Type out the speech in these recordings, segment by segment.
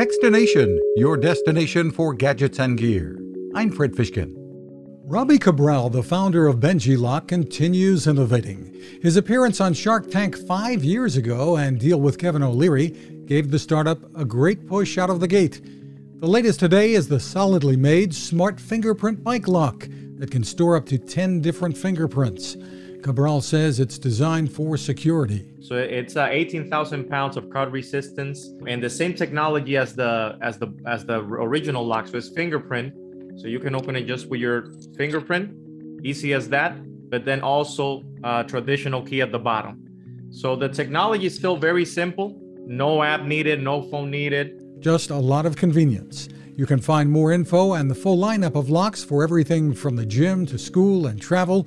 Techstination, your destination for gadgets and gear. I'm Fred Fishkin. Robbie Cabral, the founder of BenjiLock, continues innovating. His appearance on Shark Tank five years ago and deal with Kevin O'Leary gave the startup a great push out of the gate. The latest today is the solidly made smart fingerprint bike lock that can store up to 10 different fingerprints. Cabral says it's designed for security. So it's uh, 18,000 pounds of cut resistance and the same technology as the as the as the original lock. So it's fingerprint. So you can open it just with your fingerprint, easy as that. But then also uh, traditional key at the bottom. So the technology is still very simple. No app needed, no phone needed. Just a lot of convenience. You can find more info and the full lineup of locks for everything from the gym to school and travel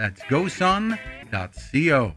That's gosun.co.